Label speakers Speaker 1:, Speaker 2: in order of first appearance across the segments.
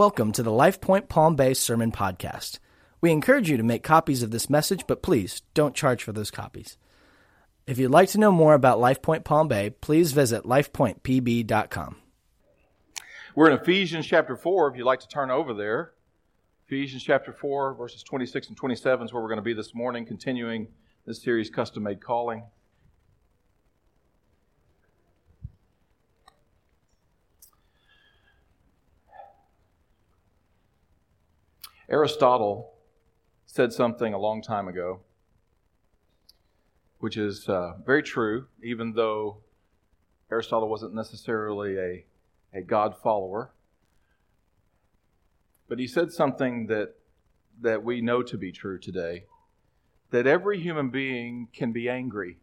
Speaker 1: Welcome to the LifePoint Palm Bay Sermon Podcast. We encourage you to make copies of this message, but please don't charge for those copies. If you'd like to know more about LifePoint Palm Bay, please visit lifepointpb.com.
Speaker 2: We're in Ephesians chapter 4, if you'd like to turn over there. Ephesians chapter 4, verses 26 and 27 is where we're going to be this morning, continuing this series, Custom Made Calling. Aristotle said something a long time ago, which is uh, very true, even though Aristotle wasn't necessarily a, a God follower. But he said something that, that we know to be true today that every human being can be angry.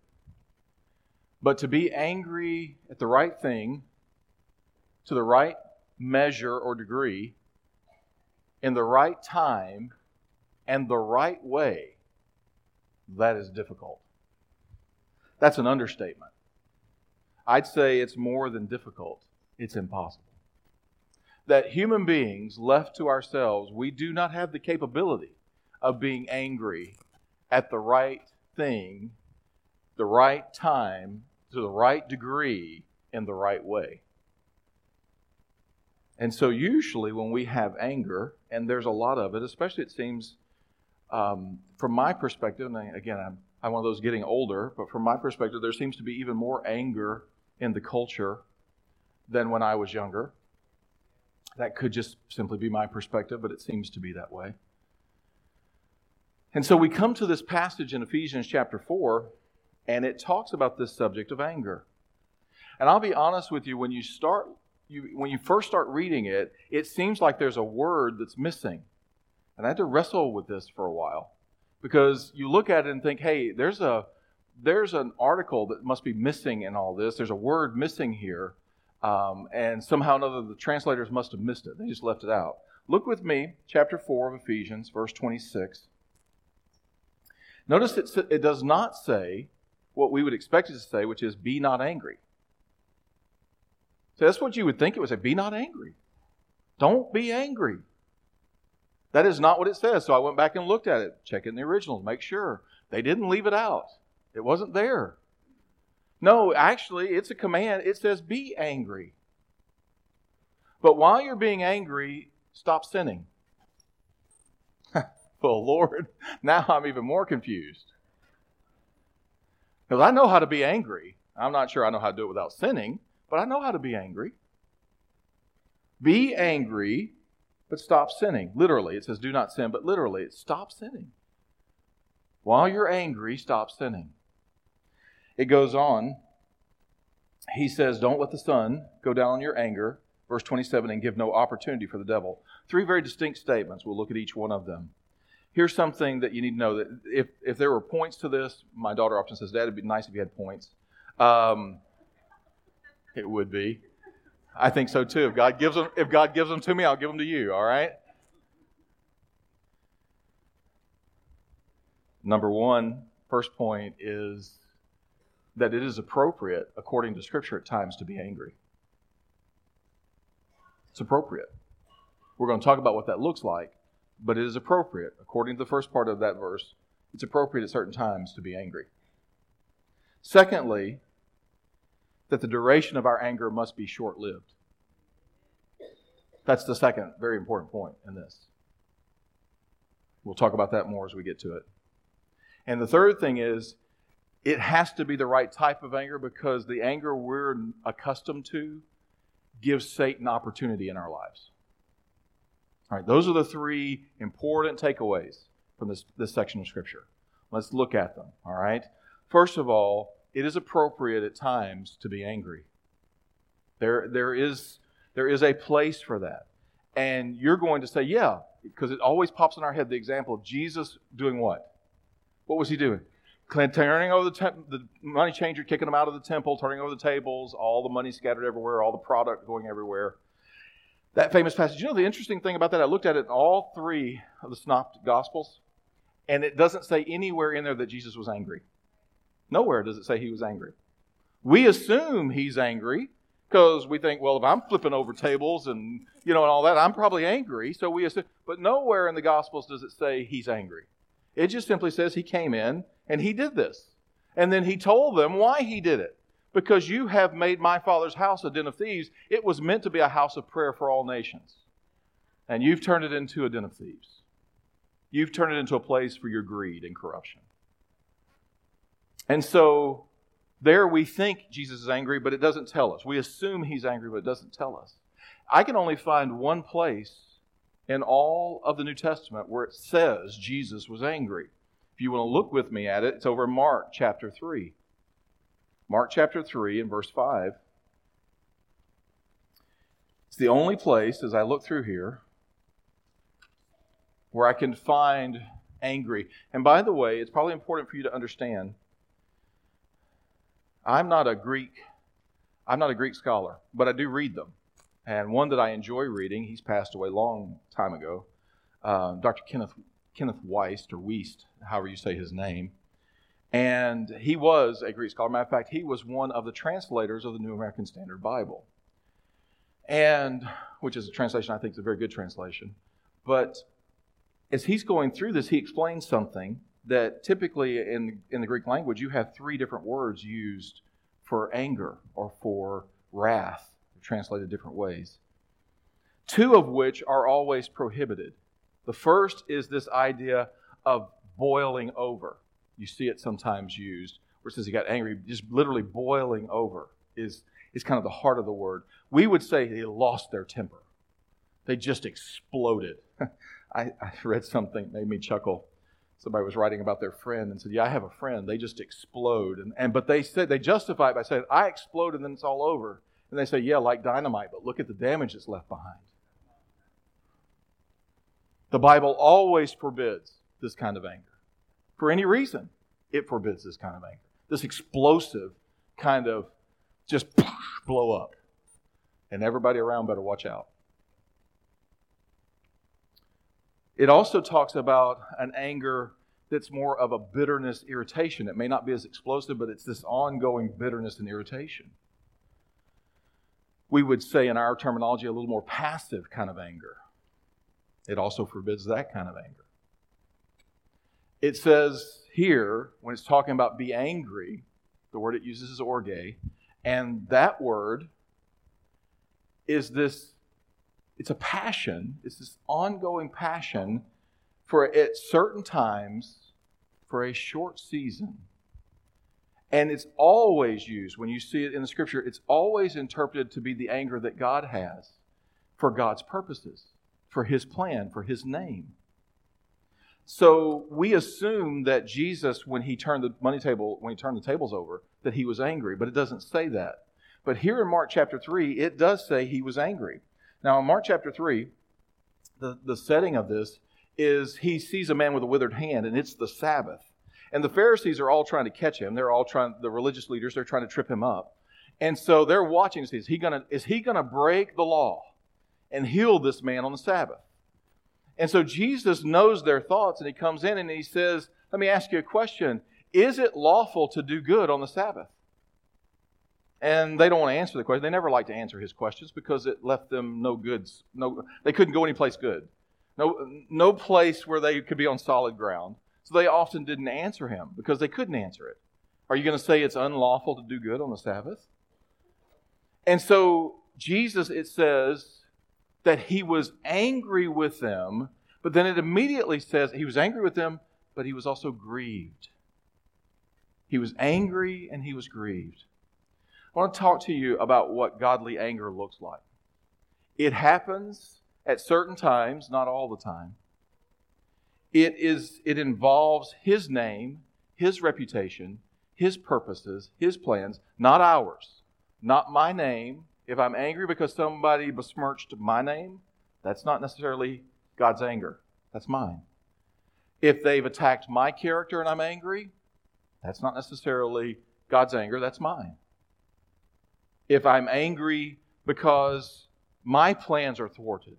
Speaker 2: But to be angry at the right thing, to the right measure or degree, in the right time and the right way, that is difficult. That's an understatement. I'd say it's more than difficult, it's impossible. That human beings, left to ourselves, we do not have the capability of being angry at the right thing, the right time, to the right degree, in the right way. And so, usually, when we have anger, and there's a lot of it, especially it seems um, from my perspective, and again, I'm, I'm one of those getting older, but from my perspective, there seems to be even more anger in the culture than when I was younger. That could just simply be my perspective, but it seems to be that way. And so we come to this passage in Ephesians chapter 4, and it talks about this subject of anger. And I'll be honest with you, when you start you, when you first start reading it, it seems like there's a word that's missing. And I had to wrestle with this for a while because you look at it and think, hey, there's a there's an article that must be missing in all this. There's a word missing here, um, and somehow or another the translators must have missed it. They just left it out. Look with me, chapter four of Ephesians, verse 26. Notice it, it does not say what we would expect it to say, which is "Be not angry." So that's what you would think it would say be not angry. Don't be angry. That is not what it says. So I went back and looked at it, check in the originals, make sure. They didn't leave it out, it wasn't there. No, actually, it's a command. It says be angry. But while you're being angry, stop sinning. well, Lord, now I'm even more confused. Because I know how to be angry. I'm not sure I know how to do it without sinning but I know how to be angry. Be angry, but stop sinning. Literally, it says do not sin, but literally, it's stop sinning. While you're angry, stop sinning. It goes on. He says, Don't let the sun go down on your anger. Verse 27, and give no opportunity for the devil. Three very distinct statements. We'll look at each one of them. Here's something that you need to know that if, if there were points to this, my daughter often says, Dad, it'd be nice if you had points. Um, it would be. I think so too. If God gives them, if God gives them to me, I'll give them to you. All right. Number one, first point is that it is appropriate, according to Scripture, at times to be angry. It's appropriate. We're going to talk about what that looks like, but it is appropriate, according to the first part of that verse. It's appropriate at certain times to be angry. Secondly, that the duration of our anger must be short lived. That's the second very important point in this. We'll talk about that more as we get to it. And the third thing is, it has to be the right type of anger because the anger we're accustomed to gives Satan opportunity in our lives. All right, those are the three important takeaways from this, this section of Scripture. Let's look at them. All right. First of all, it is appropriate at times to be angry. There, there, is, there is a place for that. And you're going to say, yeah, because it always pops in our head the example of Jesus doing what? What was he doing? Turning over the, temp- the money changer, kicking them out of the temple, turning over the tables, all the money scattered everywhere, all the product going everywhere. That famous passage. You know, the interesting thing about that, I looked at it in all three of the Synoptic Gospels, and it doesn't say anywhere in there that Jesus was angry. Nowhere does it say he was angry. We assume he's angry Because we think, well, if I'm flipping over tables and you know and all that, I'm probably angry. So we assume, but nowhere in the Gospels does it say he's angry. It just simply says he came in and he did this. And then he told them why he did it. Because you have made my father's house a den of thieves. It was meant to be a house of prayer for all nations. And you've turned it into a den of thieves. You've turned it into a place for your greed and corruption. And so there we think Jesus is angry, but it doesn't tell us. We assume he's angry, but it doesn't tell us. I can only find one place in all of the New Testament where it says Jesus was angry. If you want to look with me at it, it's over Mark chapter 3. Mark chapter 3 and verse 5. It's the only place, as I look through here, where I can find angry. And by the way, it's probably important for you to understand I'm not a Greek I'm not a Greek scholar, but I do read them. And one that I enjoy reading, he's passed away a long time ago, uh, Dr. Kenneth Kenneth Wuest or Wuest, however you say his name. And he was a Greek scholar. Matter of fact, he was one of the translators of the New American Standard Bible. And which is a translation I think is a very good translation. But as he's going through this, he explains something that typically in, in the Greek language, you have three different words used for anger or for wrath, translated different ways. Two of which are always prohibited. The first is this idea of boiling over. You see it sometimes used, where it says he got angry, just literally boiling over is, is kind of the heart of the word. We would say they lost their temper. They just exploded. I, I read something, that made me chuckle somebody was writing about their friend and said, Yeah, I have a friend. They just explode. And, and but they said they justify it by saying, I explode and then it's all over. And they say, Yeah, like dynamite, but look at the damage that's left behind. The Bible always forbids this kind of anger. For any reason, it forbids this kind of anger. This explosive kind of just blow up. And everybody around better watch out. It also talks about an anger that's more of a bitterness, irritation. It may not be as explosive, but it's this ongoing bitterness and irritation. We would say, in our terminology, a little more passive kind of anger. It also forbids that kind of anger. It says here, when it's talking about be angry, the word it uses is orge, and that word is this it's a passion, it's this ongoing passion for at certain times for a short season. And it's always used, when you see it in the scripture, it's always interpreted to be the anger that God has for God's purposes, for his plan, for his name. So we assume that Jesus, when he turned the money table, when he turned the tables over, that he was angry, but it doesn't say that. But here in Mark chapter 3, it does say he was angry. Now, in Mark chapter 3, the, the setting of this is he sees a man with a withered hand, and it's the Sabbath. And the Pharisees are all trying to catch him. They're all trying, the religious leaders, they're trying to trip him up. And so they're watching to see, is he gonna, is he gonna break the law and heal this man on the Sabbath? And so Jesus knows their thoughts, and he comes in and he says, Let me ask you a question. Is it lawful to do good on the Sabbath? And they don't want to answer the question. They never like to answer his questions because it left them no goods. No, they couldn't go any place good. No, no place where they could be on solid ground. So they often didn't answer him because they couldn't answer it. Are you going to say it's unlawful to do good on the Sabbath? And so Jesus, it says that he was angry with them, but then it immediately says he was angry with them, but he was also grieved. He was angry and he was grieved. I want to talk to you about what godly anger looks like. It happens at certain times, not all the time. It, is, it involves His name, His reputation, His purposes, His plans, not ours, not my name. If I'm angry because somebody besmirched my name, that's not necessarily God's anger. That's mine. If they've attacked my character and I'm angry, that's not necessarily God's anger, that's mine if I'm angry because my plans are thwarted,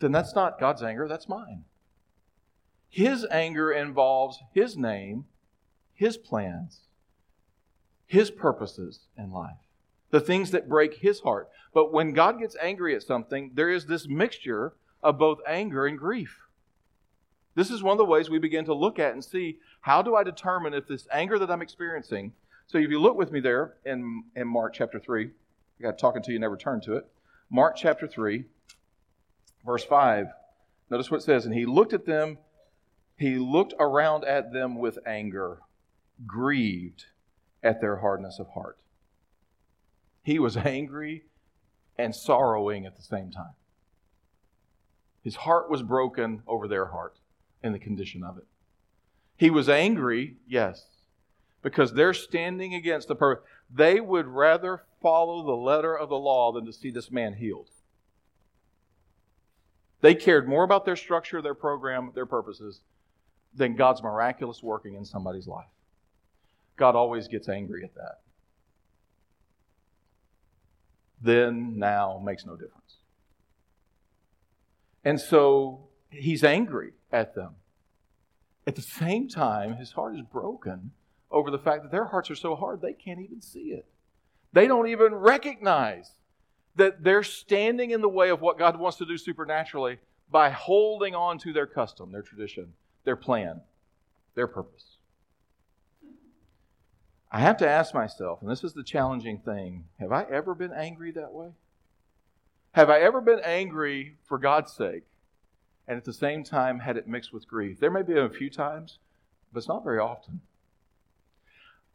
Speaker 2: then that's not God's anger, that's mine. His anger involves His name, His plans, His purposes in life, the things that break His heart. But when God gets angry at something, there is this mixture of both anger and grief. This is one of the ways we begin to look at and see how do I determine if this anger that I'm experiencing. So if you look with me there in, in Mark chapter 3, I got talking to you, never turn to it. Mark chapter 3, verse 5. Notice what it says, and he looked at them, he looked around at them with anger, grieved at their hardness of heart. He was angry and sorrowing at the same time. His heart was broken over their heart and the condition of it. He was angry, yes, because they're standing against the purpose. They would rather follow the letter of the law than to see this man healed. They cared more about their structure, their program, their purposes than God's miraculous working in somebody's life. God always gets angry at that. Then, now makes no difference. And so he's angry at them. At the same time, his heart is broken over the fact that their hearts are so hard they can't even see it. They don't even recognize that they're standing in the way of what God wants to do supernaturally by holding on to their custom, their tradition, their plan, their purpose. I have to ask myself, and this is the challenging thing have I ever been angry that way? Have I ever been angry for God's sake and at the same time had it mixed with grief. There may be a few times, but it's not very often.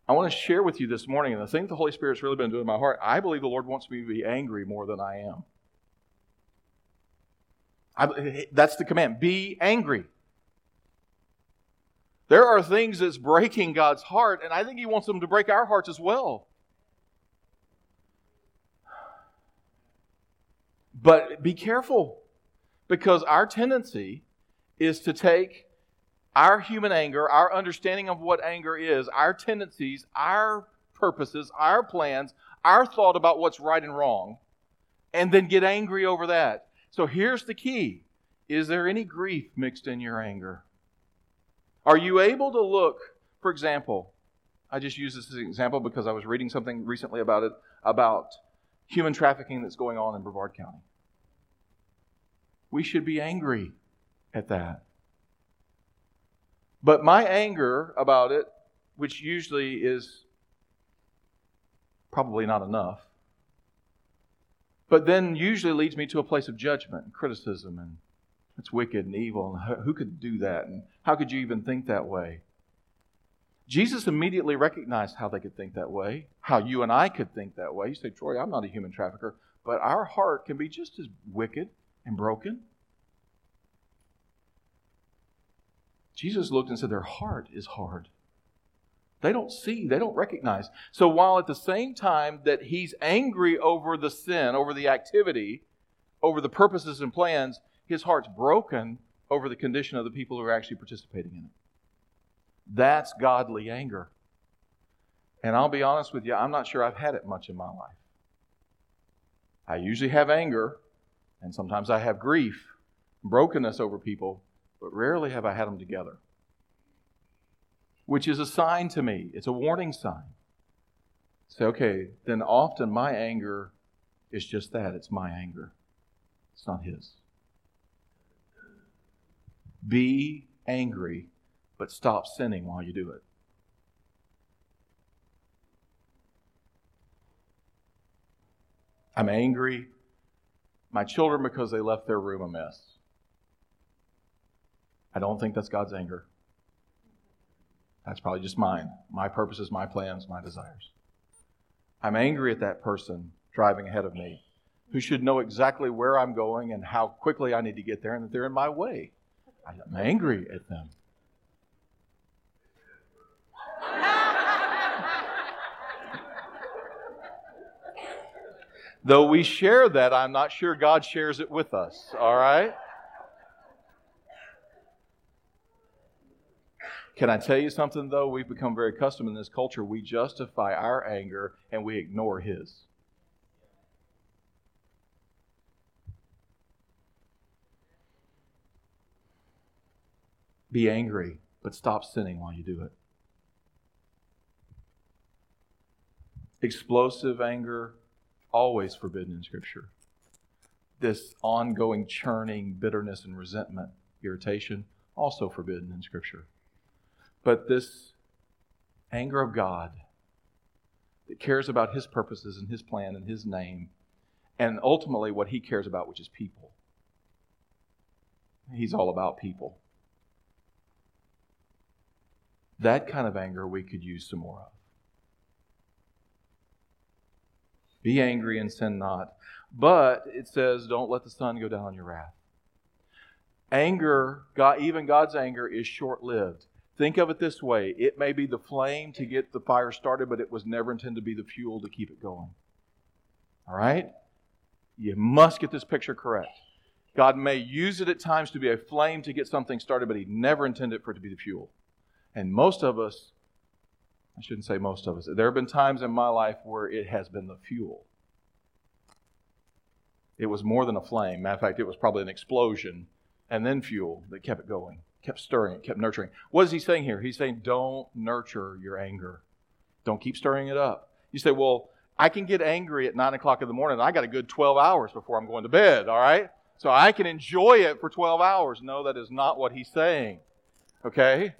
Speaker 2: I want to share with you this morning, and the thing the Holy Spirit's really been doing in my heart, I believe the Lord wants me to be angry more than I am. I, that's the command be angry. There are things that's breaking God's heart, and I think He wants them to break our hearts as well. But be careful. Because our tendency is to take our human anger, our understanding of what anger is, our tendencies, our purposes, our plans, our thought about what's right and wrong, and then get angry over that. So here's the key Is there any grief mixed in your anger? Are you able to look, for example, I just use this as an example because I was reading something recently about it, about human trafficking that's going on in Brevard County. We should be angry at that. But my anger about it, which usually is probably not enough, but then usually leads me to a place of judgment and criticism and it's wicked and evil and who could do that and how could you even think that way? Jesus immediately recognized how they could think that way, how you and I could think that way. You say, Troy, I'm not a human trafficker, but our heart can be just as wicked and broken. Jesus looked and said, Their heart is hard. They don't see, they don't recognize. So while at the same time that he's angry over the sin, over the activity, over the purposes and plans, his heart's broken over the condition of the people who are actually participating in it. That's godly anger. And I'll be honest with you, I'm not sure I've had it much in my life. I usually have anger, and sometimes I have grief, brokenness over people, but rarely have I had them together. Which is a sign to me, it's a warning sign. Say, okay, then often my anger is just that it's my anger, it's not his. Be angry, but stop sinning while you do it. I'm angry. My children because they left their room a mess. I don't think that's God's anger. That's probably just mine. My purposes, my plans, my desires. I'm angry at that person driving ahead of me who should know exactly where I'm going and how quickly I need to get there and that they're in my way. I'm angry at them. Though we share that, I'm not sure God shares it with us, all right? Can I tell you something, though? We've become very accustomed in this culture. We justify our anger and we ignore His. Be angry, but stop sinning while you do it. Explosive anger, always forbidden in Scripture. This ongoing churning bitterness and resentment, irritation, also forbidden in Scripture. But this anger of God that cares about His purposes and His plan and His name, and ultimately what He cares about, which is people. He's all about people. That kind of anger we could use some more of. Be angry and sin not. But it says, don't let the sun go down on your wrath. Anger, God, even God's anger, is short lived. Think of it this way it may be the flame to get the fire started, but it was never intended to be the fuel to keep it going. All right? You must get this picture correct. God may use it at times to be a flame to get something started, but He never intended for it to be the fuel. And most of us, I shouldn't say most of us, there have been times in my life where it has been the fuel. It was more than a flame. Matter of fact, it was probably an explosion and then fuel that kept it going, kept stirring it, kept nurturing. What is he saying here? He's saying, don't nurture your anger. Don't keep stirring it up. You say, well, I can get angry at 9 o'clock in the morning. I got a good 12 hours before I'm going to bed, all right? So I can enjoy it for 12 hours. No, that is not what he's saying. Okay?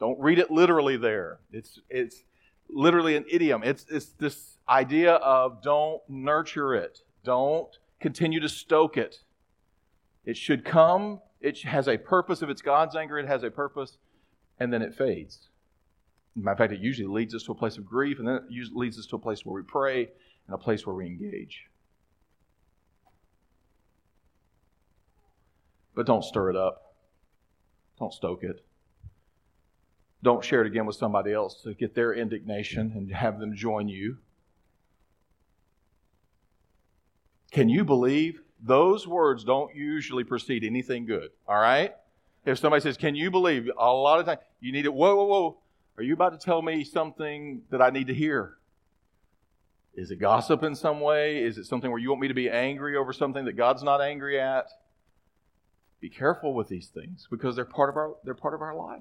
Speaker 2: Don't read it literally there. It's, it's literally an idiom. It's, it's this idea of don't nurture it, don't continue to stoke it. It should come, it has a purpose. If it's God's anger, it has a purpose, and then it fades. of fact, it usually leads us to a place of grief, and then it leads us to a place where we pray and a place where we engage. But don't stir it up. Don't stoke it. Don't share it again with somebody else to get their indignation and have them join you. Can you believe those words don't usually precede anything good? All right? If somebody says, Can you believe? A lot of times you need it. Whoa, whoa, whoa. Are you about to tell me something that I need to hear? Is it gossip in some way? Is it something where you want me to be angry over something that God's not angry at? Be careful with these things because they're part of our they're part of our life.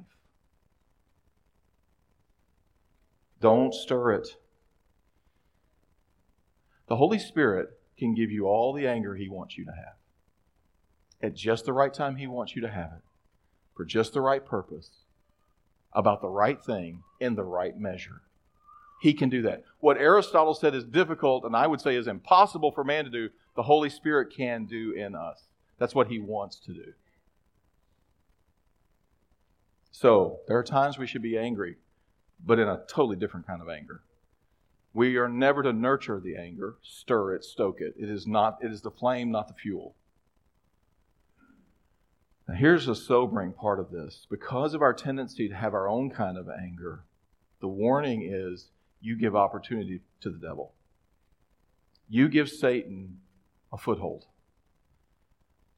Speaker 2: Don't stir it. The Holy Spirit can give you all the anger He wants you to have. At just the right time, He wants you to have it. For just the right purpose, about the right thing, in the right measure. He can do that. What Aristotle said is difficult, and I would say is impossible for man to do, the Holy Spirit can do in us. That's what He wants to do. So, there are times we should be angry, but in a totally different kind of anger. We are never to nurture the anger, stir it, stoke it. It is not it is the flame, not the fuel. Now here's the sobering part of this. Because of our tendency to have our own kind of anger, the warning is you give opportunity to the devil. You give Satan a foothold.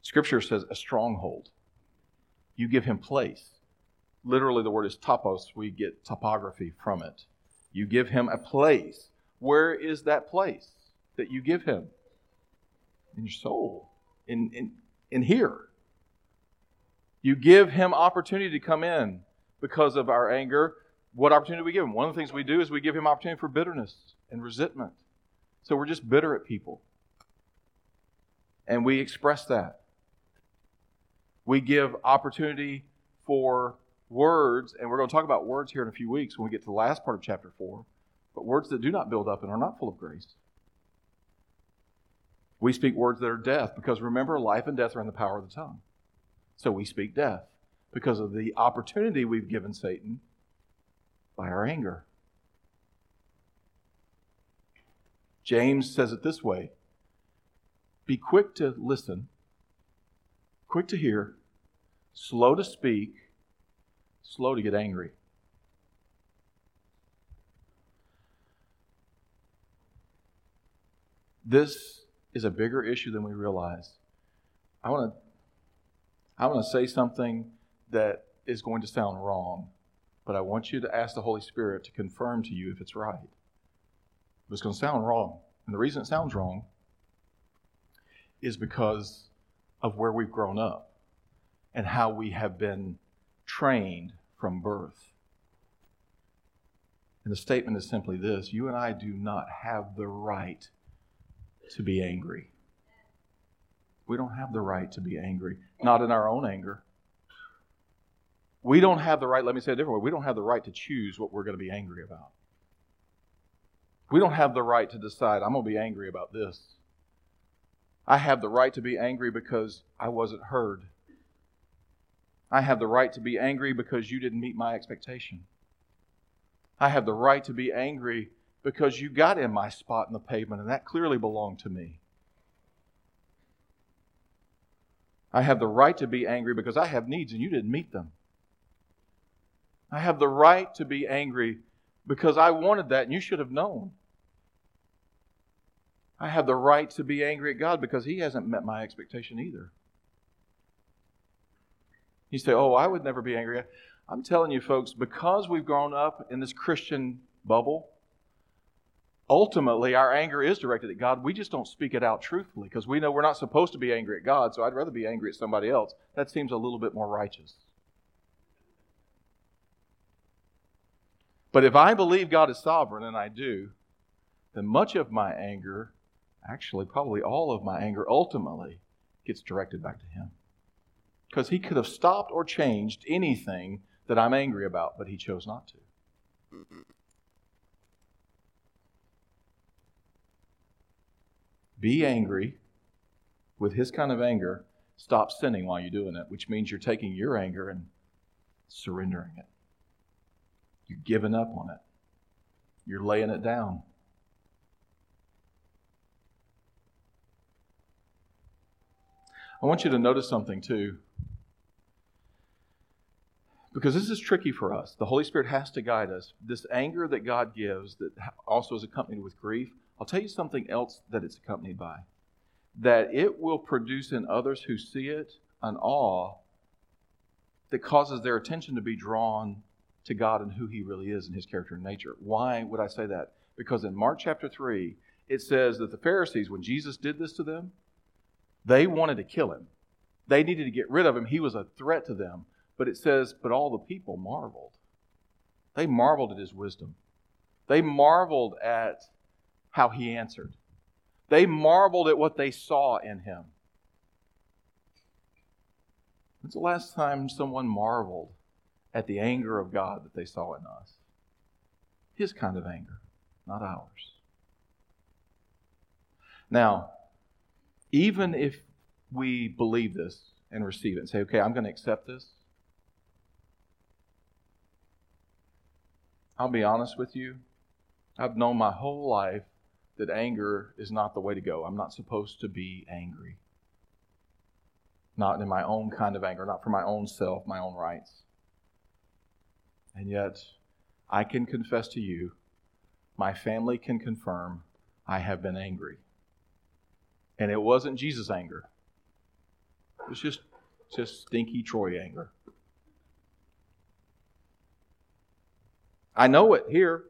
Speaker 2: Scripture says a stronghold. You give him place. Literally, the word is topos. We get topography from it. You give him a place. Where is that place that you give him? In your soul, in, in, in here. You give him opportunity to come in because of our anger. What opportunity do we give him? One of the things we do is we give him opportunity for bitterness and resentment. So we're just bitter at people. And we express that. We give opportunity for words, and we're going to talk about words here in a few weeks when we get to the last part of chapter 4, but words that do not build up and are not full of grace. We speak words that are death because remember, life and death are in the power of the tongue. So we speak death because of the opportunity we've given Satan by our anger. James says it this way Be quick to listen quick to hear, slow to speak, slow to get angry. This is a bigger issue than we realize. I want to I want to say something that is going to sound wrong, but I want you to ask the Holy Spirit to confirm to you if it's right. It's going to sound wrong. And the reason it sounds wrong is because of where we've grown up and how we have been trained from birth. And the statement is simply this You and I do not have the right to be angry. We don't have the right to be angry, not in our own anger. We don't have the right, let me say it a different way, we don't have the right to choose what we're going to be angry about. We don't have the right to decide, I'm going to be angry about this. I have the right to be angry because I wasn't heard. I have the right to be angry because you didn't meet my expectation. I have the right to be angry because you got in my spot in the pavement, and that clearly belonged to me. I have the right to be angry because I have needs and you didn't meet them. I have the right to be angry because I wanted that and you should have known. I have the right to be angry at God because He hasn't met my expectation either. You say, Oh, I would never be angry. I'm telling you, folks, because we've grown up in this Christian bubble, ultimately our anger is directed at God. We just don't speak it out truthfully because we know we're not supposed to be angry at God, so I'd rather be angry at somebody else. That seems a little bit more righteous. But if I believe God is sovereign, and I do, then much of my anger, actually, probably all of my anger, ultimately gets directed back to Him. Because He could have stopped or changed anything that I'm angry about, but he chose not to. Be angry with his kind of anger. Stop sinning while you're doing it, which means you're taking your anger and surrendering it. You're giving up on it. You're laying it down. I want you to notice something too because this is tricky for us. The Holy Spirit has to guide us. This anger that God gives, that also is accompanied with grief, I'll tell you something else that it's accompanied by. That it will produce in others who see it an awe that causes their attention to be drawn to God and who He really is and His character and nature. Why would I say that? Because in Mark chapter 3, it says that the Pharisees, when Jesus did this to them, they wanted to kill him. They needed to get rid of him. He was a threat to them. But it says, But all the people marveled. They marveled at his wisdom. They marveled at how he answered. They marveled at what they saw in him. When's the last time someone marveled at the anger of God that they saw in us? His kind of anger, not ours. Now, even if we believe this and receive it and say, okay, I'm going to accept this, I'll be honest with you. I've known my whole life that anger is not the way to go. I'm not supposed to be angry. Not in my own kind of anger, not for my own self, my own rights. And yet, I can confess to you, my family can confirm, I have been angry. And it wasn't Jesus' anger. It was just, just stinky Troy anger. I know it here.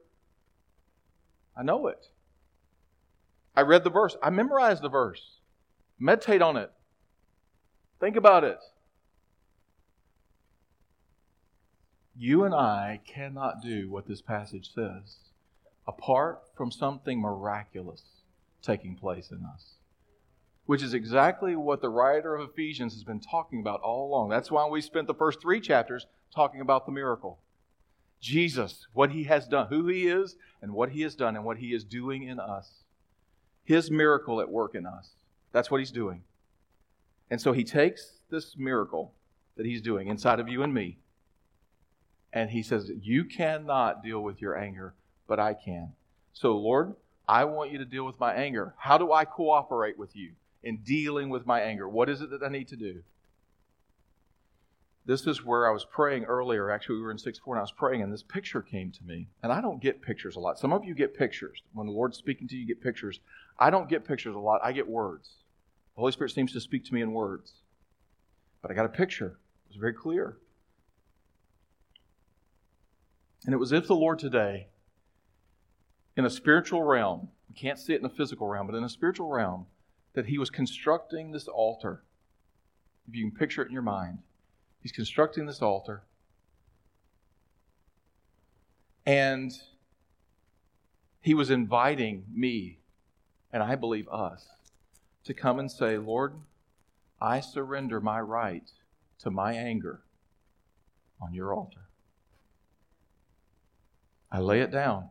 Speaker 2: I know it. I read the verse. I memorized the verse. Meditate on it. Think about it. You and I cannot do what this passage says apart from something miraculous taking place in us. Which is exactly what the writer of Ephesians has been talking about all along. That's why we spent the first three chapters talking about the miracle. Jesus, what he has done, who he is, and what he has done, and what he is doing in us. His miracle at work in us. That's what he's doing. And so he takes this miracle that he's doing inside of you and me, and he says, You cannot deal with your anger, but I can. So, Lord, I want you to deal with my anger. How do I cooperate with you in dealing with my anger? What is it that I need to do? This is where I was praying earlier. Actually, we were in 6 4 and I was praying, and this picture came to me. And I don't get pictures a lot. Some of you get pictures. When the Lord's speaking to you, you get pictures. I don't get pictures a lot. I get words. The Holy Spirit seems to speak to me in words. But I got a picture. It was very clear. And it was if the Lord today, in a spiritual realm, we can't see it in a physical realm, but in a spiritual realm, that He was constructing this altar. If you can picture it in your mind He's constructing this altar. And He was inviting me, and I believe us, to come and say, Lord, I surrender my right to my anger on your altar. I lay it down,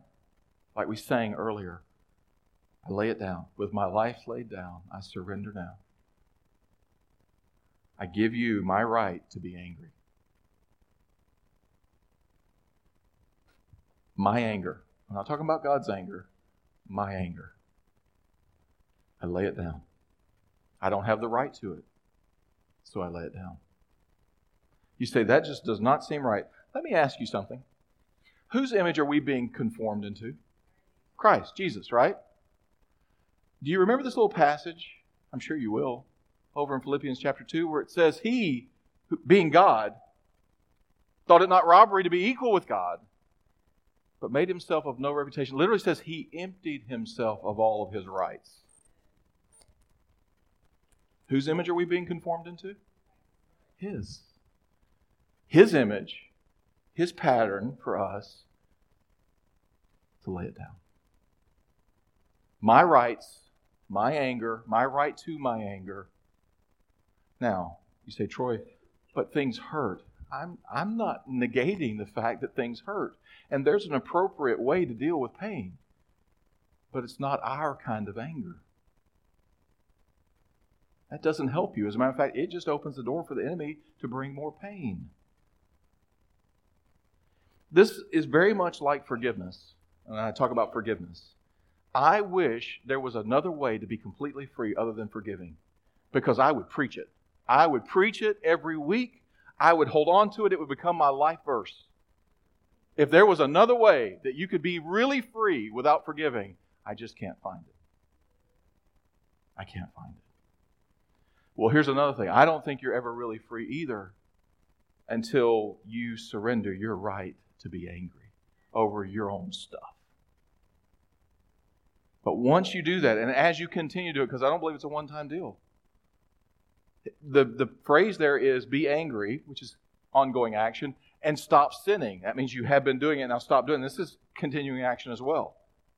Speaker 2: like we sang earlier. I lay it down. With my life laid down, I surrender now. I give you my right to be angry. My anger. I'm not talking about God's anger, my anger. I lay it down. I don't have the right to it, so I lay it down. You say, that just does not seem right. Let me ask you something. Whose image are we being conformed into? Christ, Jesus, right? Do you remember this little passage? I'm sure you will. Over in Philippians chapter 2, where it says, He, being God, thought it not robbery to be equal with God, but made himself of no reputation. Literally says, He emptied himself of all of his rights. Whose image are we being conformed into? His. His image, His pattern for us to lay it down. My rights, my anger, my right to my anger. Now, you say, Troy, but things hurt. I'm, I'm not negating the fact that things hurt. And there's an appropriate way to deal with pain. But it's not our kind of anger. That doesn't help you. As a matter of fact, it just opens the door for the enemy to bring more pain. This is very much like forgiveness. And I talk about forgiveness. I wish there was another way to be completely free other than forgiving because I would preach it. I would preach it every week. I would hold on to it. It would become my life verse. If there was another way that you could be really free without forgiving, I just can't find it. I can't find it. Well, here's another thing I don't think you're ever really free either until you surrender your right to be angry over your own stuff. But once you do that, and as you continue to do it, because I don't believe it's a one time deal, the, the phrase there is be angry, which is ongoing action, and stop sinning. That means you have been doing it, now stop doing it. This is continuing action as well.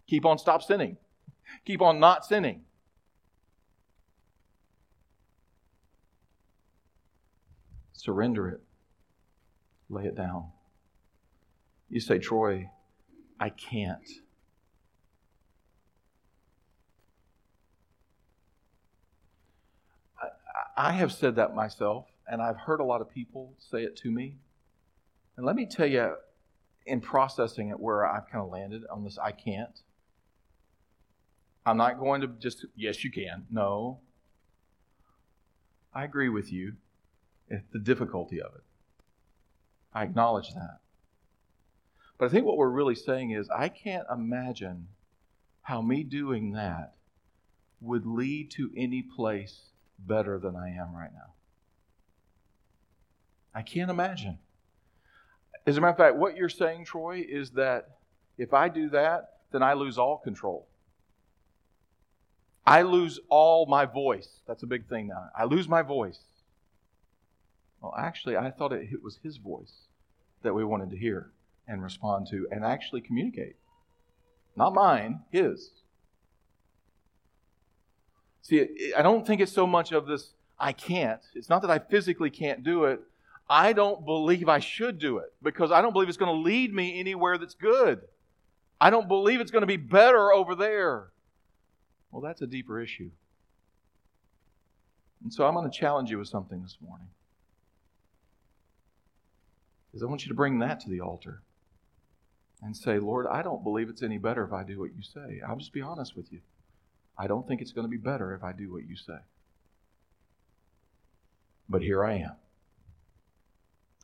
Speaker 2: Keep on stop sinning. Keep on not sinning. Surrender it. Lay it down. You say, Troy, I can't. I, have said that myself, and I've heard a lot of people say it to me. And let me tell you, in processing it, where I've kind of landed on this I can't. I'm not going to just, yes, you can. No. I agree with you. It's the difficulty of it. I acknowledge that. But I think what we're really saying is I can't imagine how me doing that would lead to any place better than I am right now. I can't imagine. As a matter of fact, what you're saying, Troy, is that if I do that, then I lose all control. I lose all my voice. That's a big thing now. I lose my voice. Well, actually, I thought it was his voice that we wanted to hear and respond to and actually communicate. Not mine, his. See, I don't think it's so much of this, I can't. It's not that I physically can't do it. I don't believe I should do it because I don't believe it's going to lead me anywhere that's good. I don't believe it's going to be better over there. Well, that's a deeper issue. And so I'm going to challenge you with something this morning. Is I want you to bring that to the altar and say, Lord, I don't believe it's any better if I do what you say. I'll just be honest with you. I don't think it's going to be better if I do what you say. But here I am.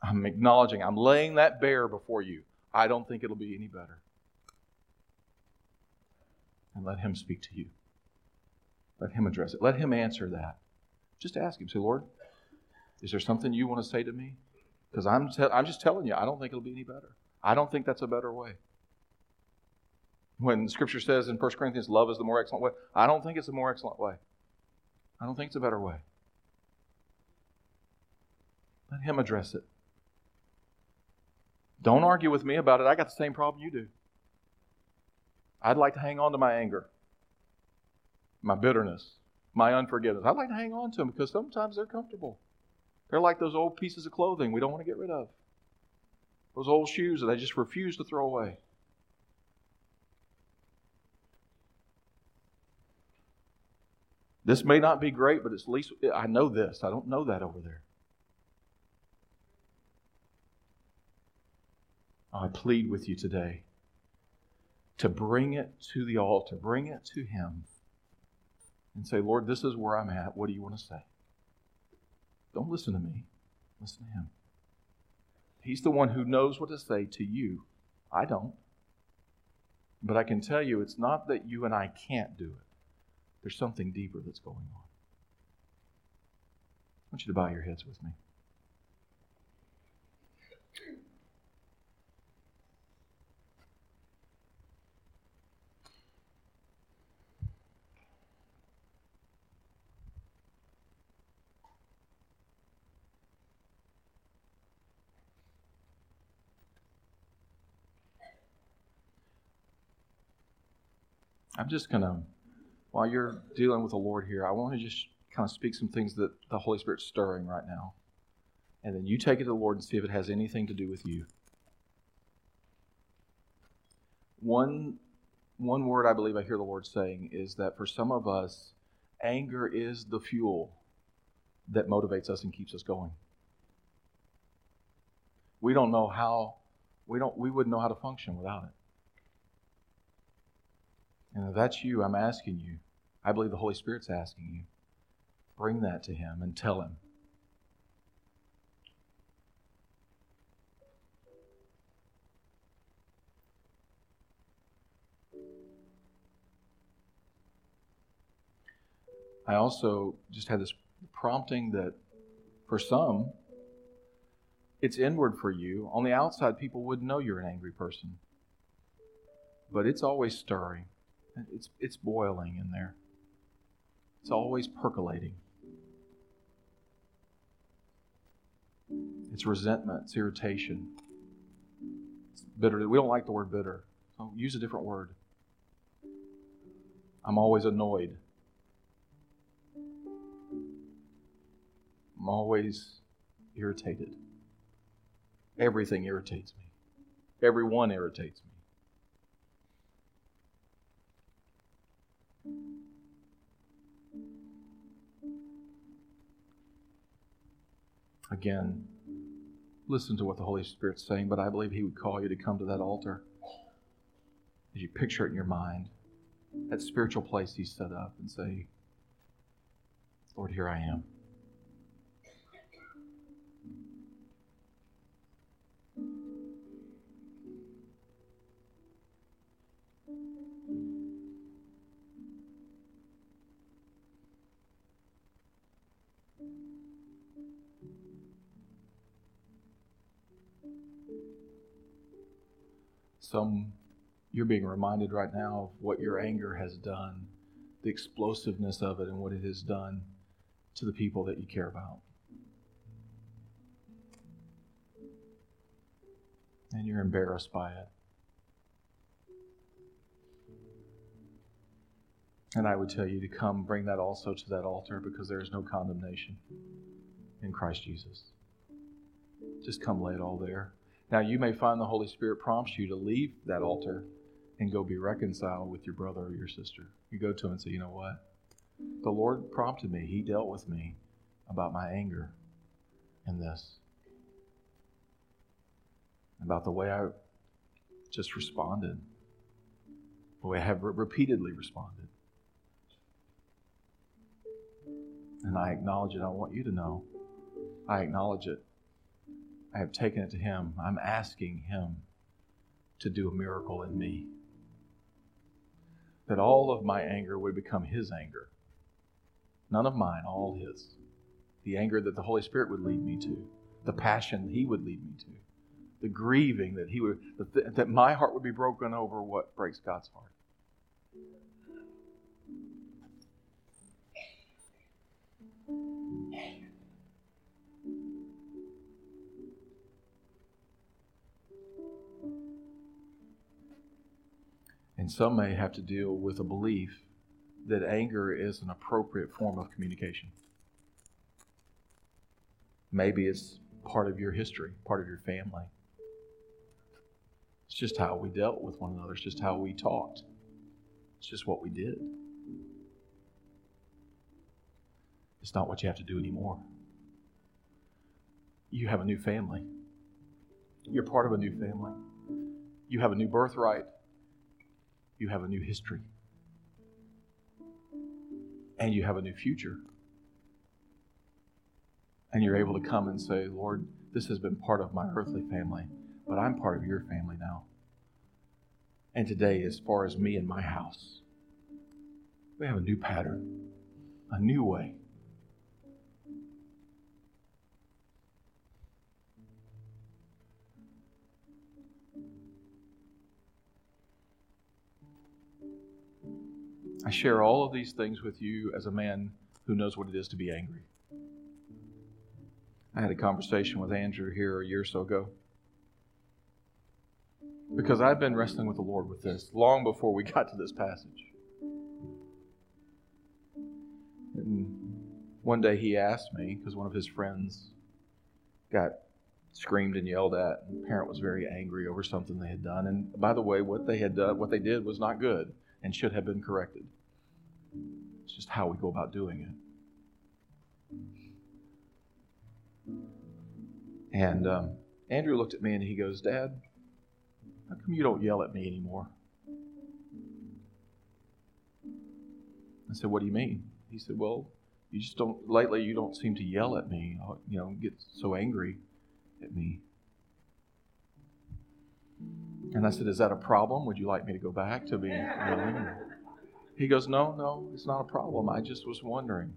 Speaker 2: I'm acknowledging, I'm laying that bare before you. I don't think it'll be any better. And let Him speak to you. Let Him address it. Let Him answer that. Just ask Him. Say, Lord, is there something you want to say to me? Because I'm, te- I'm just telling you, I don't think it'll be any better. I don't think that's a better way. When Scripture says in 1 Corinthians, love is the more excellent way, I don't think it's a more excellent way. I don't think it's a better way. Let Him address it. Don't argue with me about it. I got the same problem you do. I'd like to hang on to my anger, my bitterness, my unforgiveness. I'd like to hang on to them because sometimes they're comfortable. They're like those old pieces of clothing we don't want to get rid of. Those old shoes that I just refuse to throw away. This may not be great, but at least I know this. I don't know that over there. I plead with you today to bring it to the altar, bring it to Him, and say, Lord, this is where I'm at. What do you want to say? Don't listen to me, listen to Him. He's the one who knows what to say to you. I don't. But I can tell you, it's not that you and I can't do it. There's something deeper that's going on. I want you to bow your heads with me. I'm just going to while you're dealing with the Lord here, I want to just kind of speak some things that the Holy Spirit's stirring right now. And then you take it to the Lord and see if it has anything to do with you. One, one word I believe I hear the Lord saying is that for some of us, anger is the fuel that motivates us and keeps us going. We don't know how, we, don't, we wouldn't know how to function without it. And if that's you, I'm asking you I believe the Holy Spirit's asking you. Bring that to Him and tell Him. I also just had this prompting that for some, it's inward for you. On the outside, people wouldn't know you're an angry person. But it's always stirring, it's, it's boiling in there. It's always percolating. It's resentment, it's irritation, it's bitter. We don't like the word bitter, so use a different word. I'm always annoyed. I'm always irritated. Everything irritates me. Everyone irritates me. Again, listen to what the Holy Spirit's saying, but I believe He would call you to come to that altar as you picture it in your mind, that spiritual place He's set up, and say, Lord, here I am. You're being reminded right now of what your anger has done, the explosiveness of it, and what it has done to the people that you care about. And you're embarrassed by it. And I would tell you to come bring that also to that altar because there is no condemnation in Christ Jesus. Just come lay it all there. Now, you may find the Holy Spirit prompts you to leave that altar and go be reconciled with your brother or your sister. You go to him and say, you know what? The Lord prompted me. He dealt with me about my anger in this, about the way I just responded, the way I have repeatedly responded. And I acknowledge it. I want you to know. I acknowledge it. I have taken it to Him. I'm asking Him to do a miracle in me. That all of my anger would become His anger. None of mine, all His. The anger that the Holy Spirit would lead me to, the passion He would lead me to, the grieving that He would, that, my heart would be broken over what breaks God's heart. And some may have to deal with a belief that anger is an appropriate form of communication. Maybe it's part of your history, part of your family. It's just how we dealt with one another, it's just how we talked, it's just what we did. It's not what you have to do anymore. You have a new family. You're part of a new family. You have a new birthright. You have a new history. And you have a new future. And you're able to come and say, Lord, this has been part of my earthly family, but I'm part of your family now. And today, as far as me and my house, we have a new pattern, a new way. I share all of these things with you as a man who knows what it is to be angry. I had a conversation with Andrew here a year or so ago. Because I've been wrestling with the Lord with this long before we got to this passage. And one day he asked me, because one of his friends got screamed and yelled at, and the parent was very angry over something they had done. And by the way, what they had done, what they did was not good and should have been corrected. It's just how we go about doing it. And um, Andrew looked at me and he goes, Dad, how come you don't yell at me anymore? I said, What do you mean? He said, Well, you just don't, lately, you don't seem to yell at me, you know, get so angry at me. And I said, Is that a problem? Would you like me to go back to being yelling? He goes, No, no, it's not a problem. I just was wondering.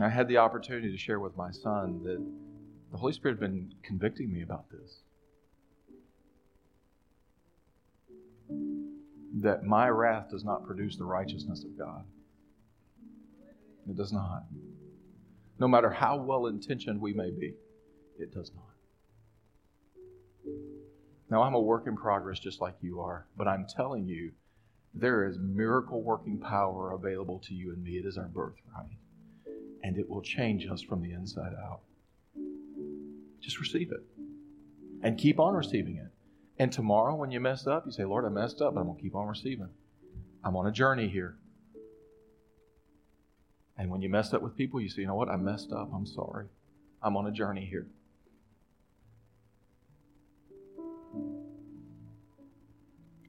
Speaker 2: I had the opportunity to share with my son that the Holy Spirit had been convicting me about this. That my wrath does not produce the righteousness of God. It does not. No matter how well intentioned we may be, it does not. Now, I'm a work in progress just like you are, but I'm telling you, there is miracle working power available to you and me. It is our birthright. And it will change us from the inside out. Just receive it. And keep on receiving it. And tomorrow, when you mess up, you say, Lord, I messed up, but I'm going to keep on receiving. I'm on a journey here. And when you mess up with people, you say, you know what? I messed up. I'm sorry. I'm on a journey here.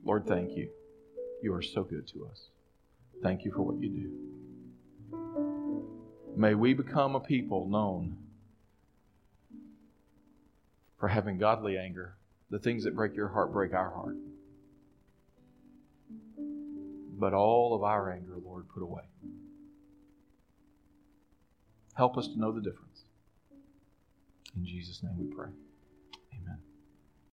Speaker 2: Lord, thank you. You are so good to us. Thank you for what you do. May we become a people known for having godly anger. The things that break your heart break our heart. But all of our anger, Lord, put away. Help us to know the difference. In Jesus' name we pray.